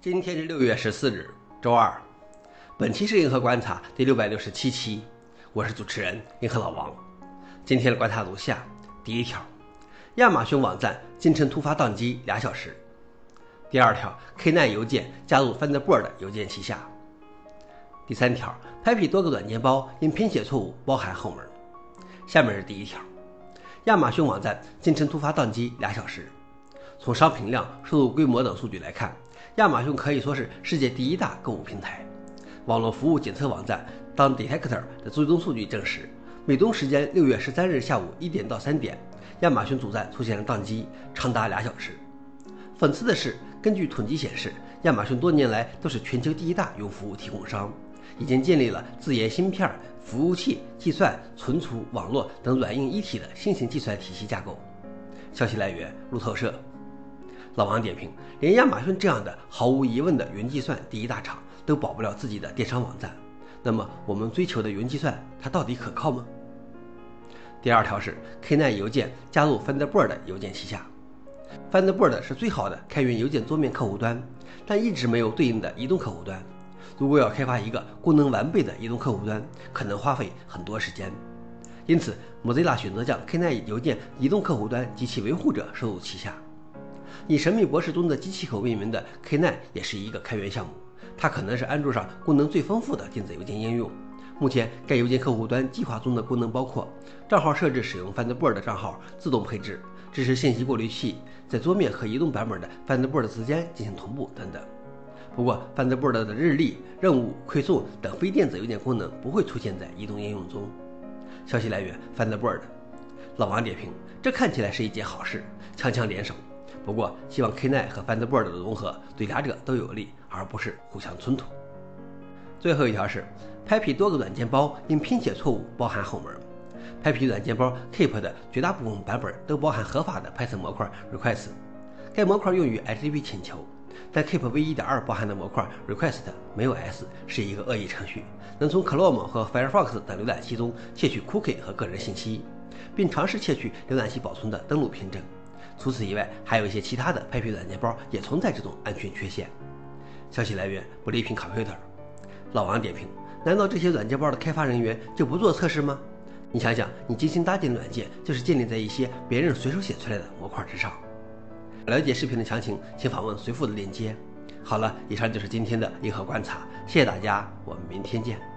今天是六月十四日，周二。本期是银河观察第六百六十七期，我是主持人银河老王。今天的观察如下：第一条，亚马逊网站今晨突发宕机俩小时；第二条，K9 邮件加入 Thunderbird 邮件旗下；第三条，Papi 多个软件包因拼写错误包含后门。下面是第一条，亚马逊网站今晨突发宕机俩小时。从商品量、收入规模等数据来看，亚马逊可以说是世界第一大购物平台。网络服务检测网站当 Detector 的追踪数据证实，美东时间六月十三日下午一点到三点，亚马逊主站出现了宕机，长达俩小时。讽刺的是，根据统计显示，亚马逊多年来都是全球第一大云服务提供商，已经建立了自研芯片、服务器、计算、存储、网络等软硬一体的新型计算体系架构。消息来源：路透社。老王点评：连亚马逊这样的毫无疑问的云计算第一大厂都保不了自己的电商网站，那么我们追求的云计算它到底可靠吗？第二条是 K9 邮件加入 Thunderbird 邮件旗下。Thunderbird 是最好的开源邮件桌面客户端，但一直没有对应的移动客户端。如果要开发一个功能完备的移动客户端，可能花费很多时间。因此，Mozilla 选择将 K9 邮件移动客户端及其维护者收入旗下。以《神秘博士》中的机器口命名的 K9 也是一个开源项目，它可能是安卓上功能最丰富的电子邮件应用。目前，该邮件客户端计划中的功能包括账号设置使用 Thunderbird 账号自动配置，支持信息过滤器在桌面和移动版本的 Thunderbird 之间进行同步等等。不过，Thunderbird 的日历、任务、馈送等非电子邮件功能不会出现在移动应用中。消息来源：Thunderbird。老王点评：这看起来是一件好事，强强联手。不过，希望 K9 和 Thunderbird 的融合对两者都有利，而不是互相冲突。最后一条是，Papi 多个软件包因拼写错误包含后门。Papi 软件包 Keep 的绝大部分版本都包含合法的 Python 模块 Request，该模块用于 HTTP 请求，但 Keep v1.2 包含的模块 Request 没有 S，是一个恶意程序，能从 Chrome 和 Firefox 等浏览器中窃取 Cookie 和个人信息，并尝试窃取浏览器保存的登录凭证。除此以外，还有一些其他的 Papi 软件包也存在这种安全缺陷。消息来源：不离品 Computer。老王点评：难道这些软件包的开发人员就不做测试吗？你想想，你精心搭建的软件就是建立在一些别人随手写出来的模块之上。了解视频的详情，请访问随附的链接。好了，以上就是今天的硬核观察，谢谢大家，我们明天见。